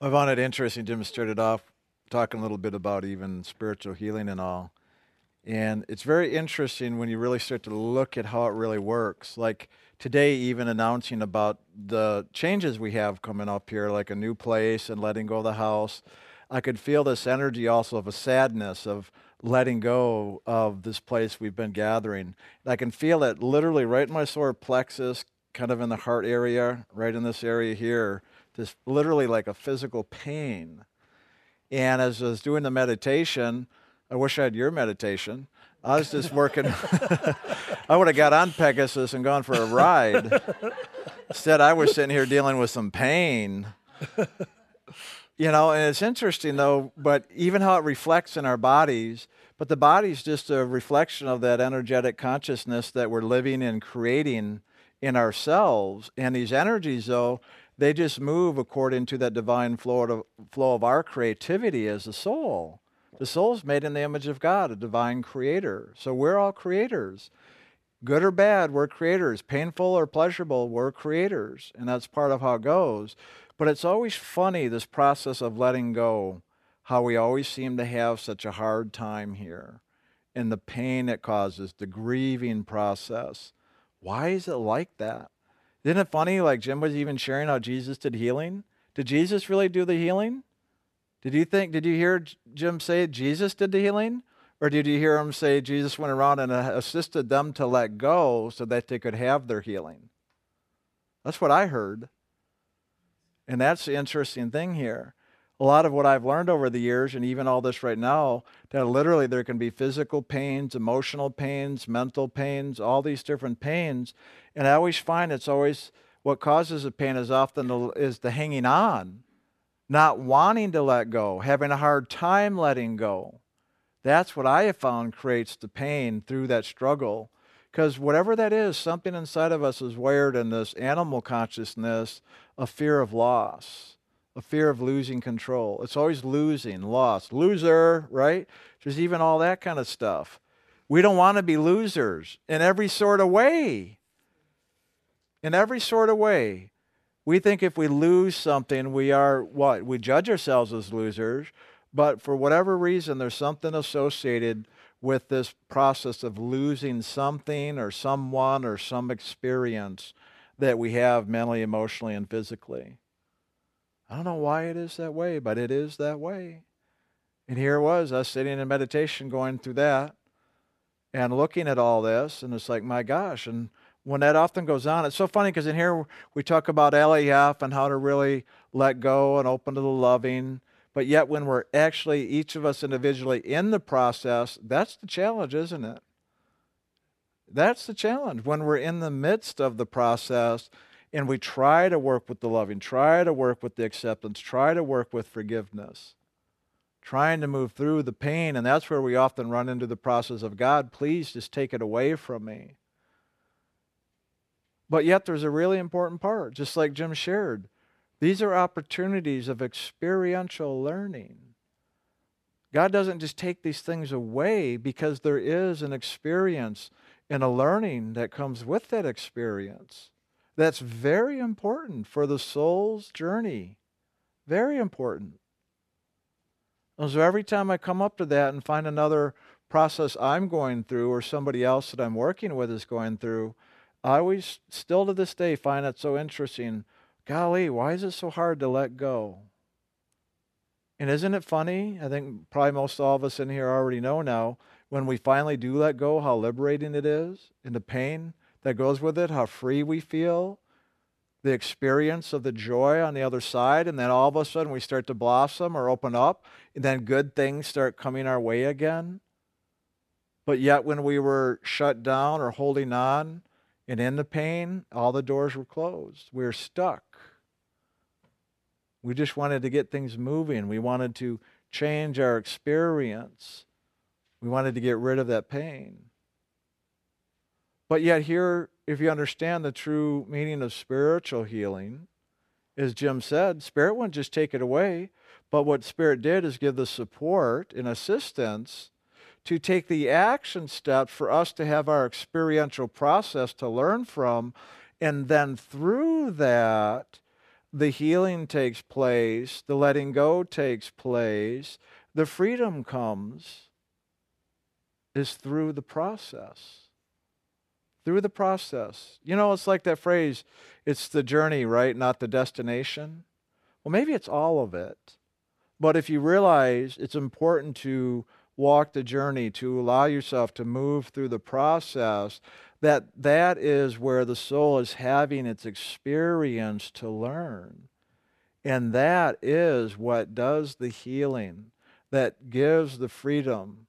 I found it interesting. Jim started off talking a little bit about even spiritual healing and all. And it's very interesting when you really start to look at how it really works. Like today, even announcing about the changes we have coming up here, like a new place and letting go of the house. I could feel this energy also of a sadness of letting go of this place we've been gathering. I can feel it literally right in my solar plexus, kind of in the heart area, right in this area here this literally like a physical pain. And as I was doing the meditation, I wish I had your meditation. I was just working. I would have got on Pegasus and gone for a ride. Instead, I was sitting here dealing with some pain. You know, and it's interesting though, but even how it reflects in our bodies, but the body's just a reflection of that energetic consciousness that we're living and creating in ourselves. And these energies, though, they just move according to that divine flow of, flow of our creativity as a soul. The soul is made in the image of God, a divine creator. So we're all creators. Good or bad, we're creators. Painful or pleasurable, we're creators. And that's part of how it goes. But it's always funny, this process of letting go, how we always seem to have such a hard time here and the pain it causes, the grieving process. Why is it like that? Isn't it funny? Like Jim was even sharing how Jesus did healing. Did Jesus really do the healing? Did you think, did you hear Jim say Jesus did the healing? Or did you hear him say Jesus went around and uh, assisted them to let go so that they could have their healing? That's what I heard. And that's the interesting thing here a lot of what I've learned over the years, and even all this right now, that literally there can be physical pains, emotional pains, mental pains, all these different pains. And I always find it's always what causes the pain is often the, is the hanging on, not wanting to let go, having a hard time letting go. That's what I have found creates the pain through that struggle. Because whatever that is, something inside of us is wired in this animal consciousness of fear of loss a fear of losing control. It's always losing, loss, loser, right? There's even all that kind of stuff. We don't want to be losers in every sort of way. In every sort of way. We think if we lose something, we are what? We judge ourselves as losers, but for whatever reason, there's something associated with this process of losing something or someone or some experience that we have mentally, emotionally, and physically. I don't know why it is that way, but it is that way. And here it was, us sitting in meditation going through that and looking at all this, and it's like, my gosh. And when that often goes on, it's so funny because in here we talk about LAF and how to really let go and open to the loving. But yet, when we're actually, each of us individually in the process, that's the challenge, isn't it? That's the challenge. When we're in the midst of the process, and we try to work with the loving, try to work with the acceptance, try to work with forgiveness, trying to move through the pain. And that's where we often run into the process of God, please just take it away from me. But yet, there's a really important part, just like Jim shared. These are opportunities of experiential learning. God doesn't just take these things away because there is an experience and a learning that comes with that experience. That's very important for the soul's journey. Very important. And so every time I come up to that and find another process I'm going through or somebody else that I'm working with is going through, I always, still to this day, find it so interesting. Golly, why is it so hard to let go? And isn't it funny? I think probably most all of us in here already know now when we finally do let go, how liberating it is and the pain that goes with it, how free we feel, the experience of the joy on the other side, and then all of a sudden we start to blossom or open up, and then good things start coming our way again. But yet, when we were shut down or holding on and in the pain, all the doors were closed. We were stuck. We just wanted to get things moving. We wanted to change our experience. We wanted to get rid of that pain. But yet, here, if you understand the true meaning of spiritual healing, as Jim said, Spirit wouldn't just take it away, but what Spirit did is give the support and assistance to take the action step for us to have our experiential process to learn from. And then through that, the healing takes place, the letting go takes place, the freedom comes is through the process. Through the process. You know, it's like that phrase, it's the journey, right? Not the destination. Well, maybe it's all of it. But if you realize it's important to walk the journey, to allow yourself to move through the process, that that is where the soul is having its experience to learn. And that is what does the healing, that gives the freedom.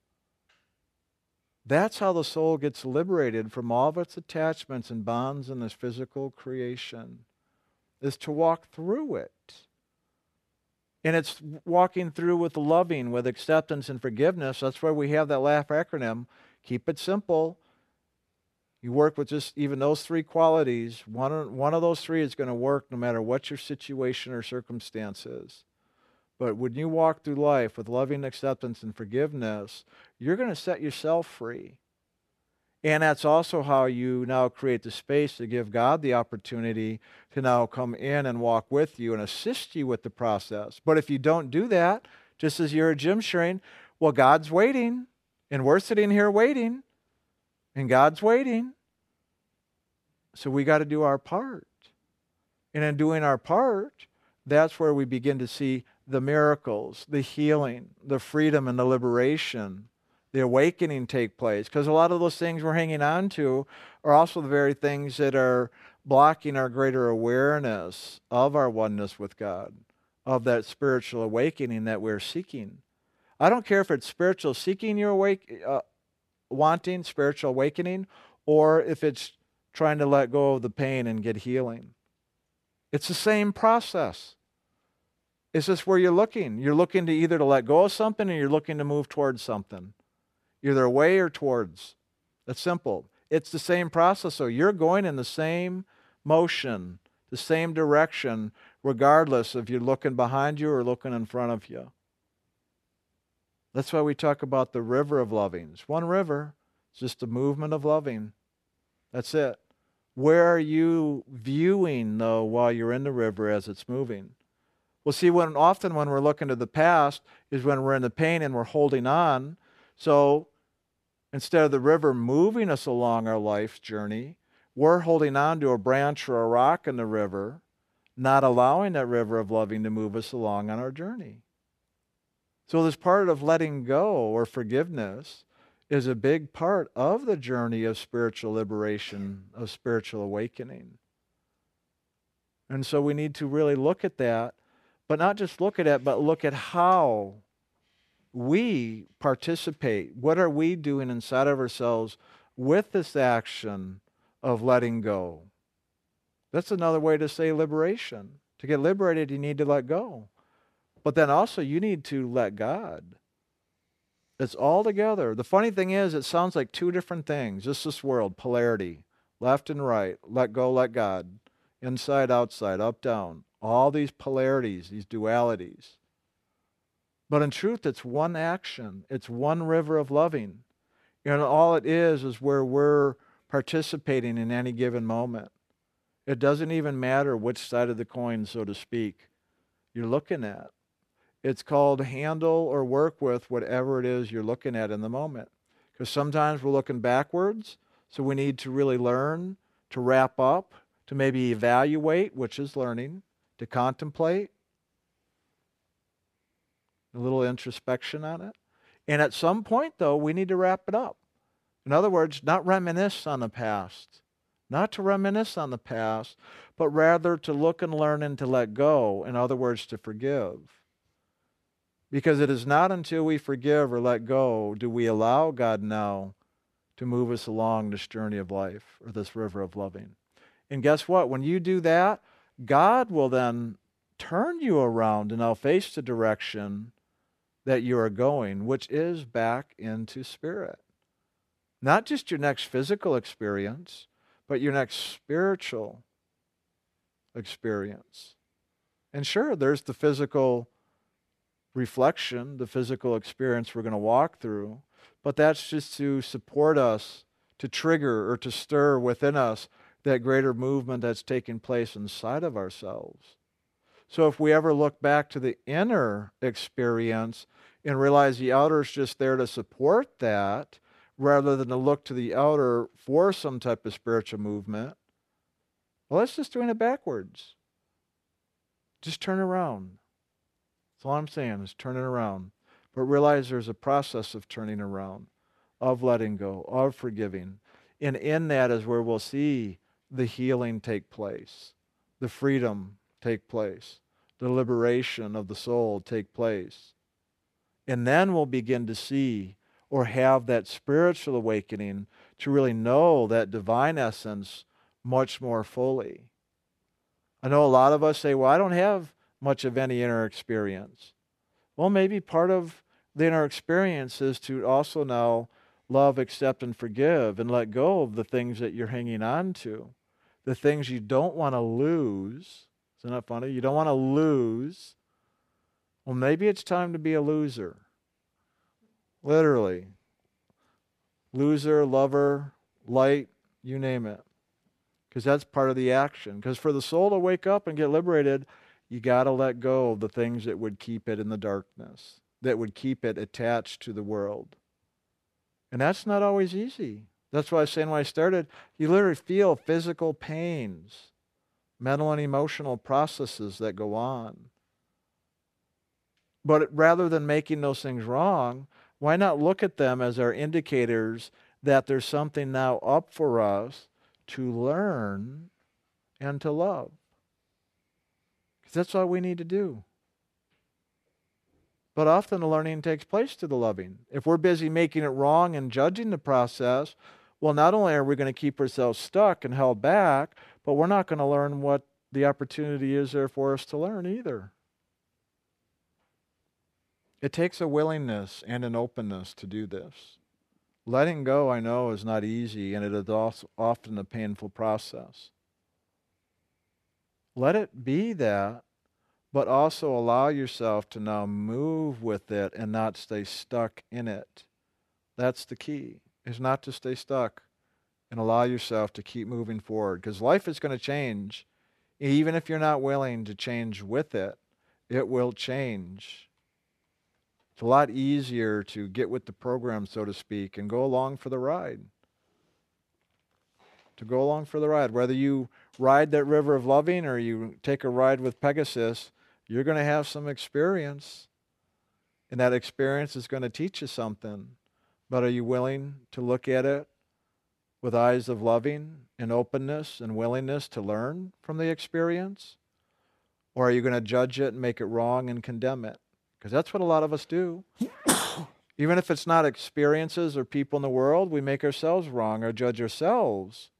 That's how the soul gets liberated from all of its attachments and bonds in this physical creation, is to walk through it. And it's walking through with loving, with acceptance and forgiveness. That's why we have that LAF acronym. Keep it simple. You work with just even those three qualities. One, one of those three is going to work no matter what your situation or circumstance is. But when you walk through life with loving acceptance and forgiveness, you're going to set yourself free. And that's also how you now create the space to give God the opportunity to now come in and walk with you and assist you with the process. But if you don't do that, just as you're a Jim sharing, well, God's waiting, and we're sitting here waiting, and God's waiting. So we got to do our part. And in doing our part, that's where we begin to see the miracles, the healing, the freedom, and the liberation the awakening take place because a lot of those things we're hanging on to are also the very things that are blocking our greater awareness of our oneness with God, of that spiritual awakening that we're seeking. I don't care if it's spiritual seeking your awake, uh, wanting spiritual awakening, or if it's trying to let go of the pain and get healing. It's the same process. It's this where you're looking. You're looking to either to let go of something or you're looking to move towards something either away or towards. That's simple. It's the same process. So you're going in the same motion, the same direction, regardless if you're looking behind you or looking in front of you. That's why we talk about the river of loving. It's one river, it's just a movement of loving. That's it. Where are you viewing, though, while you're in the river as it's moving? Well, see, when often when we're looking to the past is when we're in the pain and we're holding on so instead of the river moving us along our life's journey, we're holding on to a branch or a rock in the river, not allowing that river of loving to move us along on our journey. So, this part of letting go or forgiveness is a big part of the journey of spiritual liberation, of spiritual awakening. And so we need to really look at that, but not just look at it, but look at how we participate? What are we doing inside of ourselves with this action of letting go? That's another way to say liberation. To get liberated, you need to let go. But then also, you need to let God. It's all together. The funny thing is, it sounds like two different things. Just this world, polarity, left and right, let go, let God, inside, outside, up, down. All these polarities, these dualities. But in truth, it's one action, it's one river of loving. And all it is is where we're participating in any given moment. It doesn't even matter which side of the coin, so to speak, you're looking at. It's called handle or work with whatever it is you're looking at in the moment. Because sometimes we're looking backwards, so we need to really learn, to wrap up, to maybe evaluate, which is learning, to contemplate, a little introspection on it. And at some point, though, we need to wrap it up. In other words, not reminisce on the past, not to reminisce on the past, but rather to look and learn and to let go. In other words, to forgive. Because it is not until we forgive or let go do we allow God now to move us along this journey of life or this river of loving. And guess what? When you do that, God will then turn you around and now face the direction that you are going, which is back into spirit. Not just your next physical experience, but your next spiritual experience. And sure, there's the physical reflection, the physical experience we're going to walk through, but that's just to support us, to trigger or to stir within us that greater movement that's taking place inside of ourselves. So if we ever look back to the inner experience and realize the outer is just there to support that, rather than to look to the outer for some type of spiritual movement, well, that's just doing it backwards. Just turn around. That's all I'm saying is turn it around. But realize there's a process of turning around, of letting go, of forgiving. And in that is where we'll see the healing take place, the freedom take place, the liberation of the soul take place. And then we'll begin to see or have that spiritual awakening to really know that divine essence much more fully. I know a lot of us say, well, I don't have much of any inner experience. Well, maybe part of the inner experience is to also now love, accept, and forgive and let go of the things that you're hanging on to, the things you don't want to lose. Isn't that funny? You don't want to lose. Well, maybe it's time to be a loser. Literally. Loser, lover, light, you name it because that's part of the action. Because for the soul to wake up and get liberated, you got to let go of the things that would keep it in the darkness, that would keep it attached to the world. And that's not always easy. That's why I was saying when I started, you literally feel physical pains, mental and emotional processes that go on. But rather than making those things wrong, why not look at them as our indicators that there's something now up for us to learn and to love. Because that's all we need to do. But often the learning takes place to the loving. If we're busy making it wrong and judging the process, well, not only are we going to keep ourselves stuck and held back, but we're not going to learn what the opportunity is there for us to learn either. It takes a willingness and an openness to do this. Letting go, I know, is not easy and it is often a painful process. Let it be that, but also allow yourself to now move with it and not stay stuck in it. That's the key, is not to stay stuck and allow yourself to keep moving forward because life is going to change. Even if you're not willing to change with it, it will change. It's a lot easier to get with the program, so to speak, and go along for the ride. To go along for the ride. Whether you ride that river of loving or you take a ride with Pegasus, you're going to have some experience. And that experience is going to teach you something. But are you willing to look at it with eyes of loving and openness and willingness to learn from the experience? Or are you going to judge it and make it wrong and condemn it? Because that's what a lot of us do. Even if it's not experiences or people in the world, we make ourselves wrong or judge ourselves,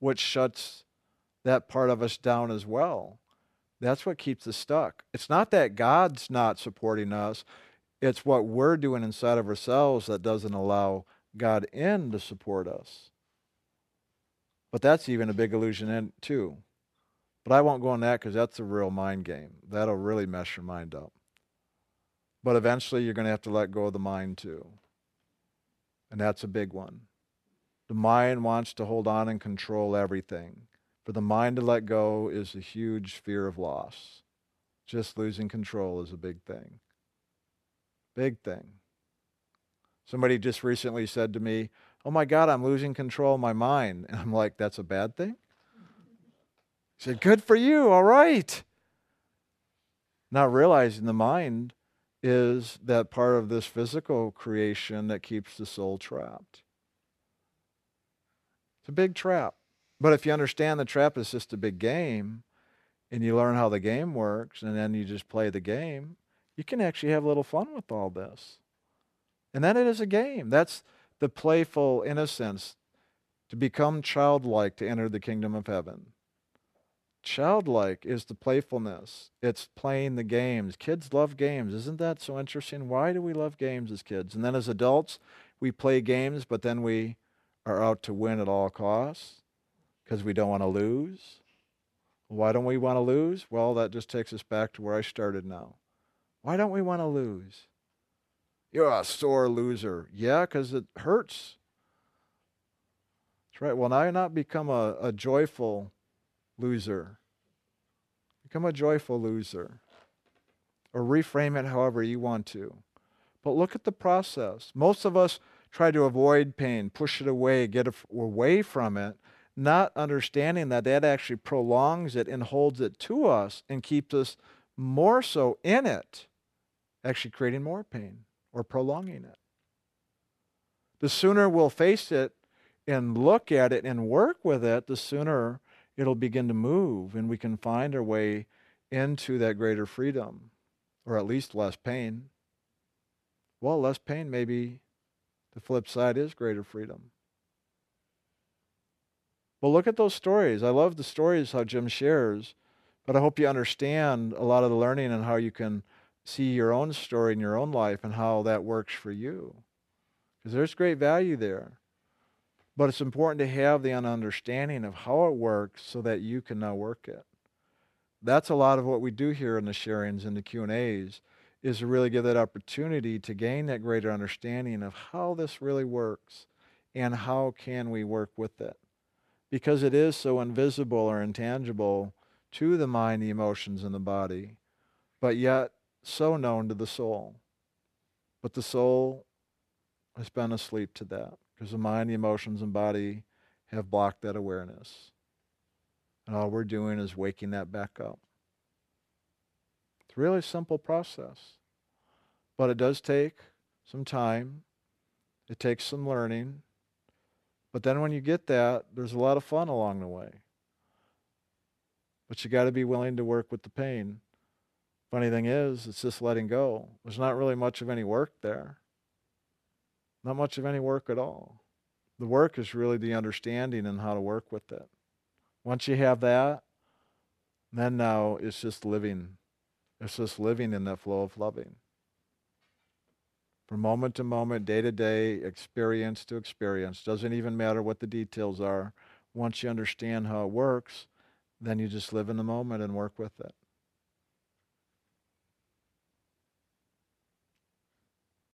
which shuts that part of us down as well. That's what keeps us stuck. It's not that God's not supporting us, it's what we're doing inside of ourselves that doesn't allow God in to support us. But that's even a big illusion, in, too. But I won't go on that because that's a real mind game. That'll really mess your mind up. But eventually you're going to have to let go of the mind too. And that's a big one. The mind wants to hold on and control everything. For the mind to let go is a huge fear of loss. Just losing control is a big thing. Big thing. Somebody just recently said to me, Oh my God, I'm losing control of my mind. And I'm like, That's a bad thing? He said, Good for you. All right. Not realizing the mind is that part of this physical creation that keeps the soul trapped. It's a big trap. But if you understand the trap is just a big game and you learn how the game works and then you just play the game, you can actually have a little fun with all this. And then it is a game. That's the playful innocence to become childlike to enter the kingdom of heaven. Childlike is the playfulness. It's playing the games. Kids love games. Isn't that so interesting? Why do we love games as kids? And then as adults, we play games, but then we are out to win at all costs because we don't want to lose. Why don't we want to lose? Well, that just takes us back to where I started now. Why don't we want to lose? You're a sore loser. Yeah, because it hurts. That's right. Well, now you're not become a, a joyful loser. Become a joyful loser. Or reframe it however you want to. But look at the process. Most of us try to avoid pain, push it away, get away from it, not understanding that that actually prolongs it and holds it to us and keeps us more so in it, actually creating more pain or prolonging it. The sooner we'll face it and look at it and work with it, the sooner it'll begin to move and we can find our way into that greater freedom or at least less pain. Well, less pain, maybe the flip side is greater freedom. Well, look at those stories. I love the stories how Jim shares, but I hope you understand a lot of the learning and how you can see your own story in your own life and how that works for you. Because there's great value there. But it's important to have the understanding of how it works so that you can now work it. That's a lot of what we do here in the sharings and the Q&As is to really give that opportunity to gain that greater understanding of how this really works and how can we work with it. Because it is so invisible or intangible to the mind, the emotions, and the body, but yet so known to the soul. But the soul has been asleep to that because the mind, the emotions, and body have blocked that awareness. And all we're doing is waking that back up. It's a really simple process. But it does take some time. It takes some learning. But then when you get that, there's a lot of fun along the way. But you got to be willing to work with the pain. Funny thing is, it's just letting go. There's not really much of any work there. Not much of any work at all. The work is really the understanding and how to work with it. Once you have that, then now it's just living. It's just living in that flow of loving. From moment to moment, day to day, experience to experience. Doesn't even matter what the details are. Once you understand how it works, then you just live in the moment and work with it.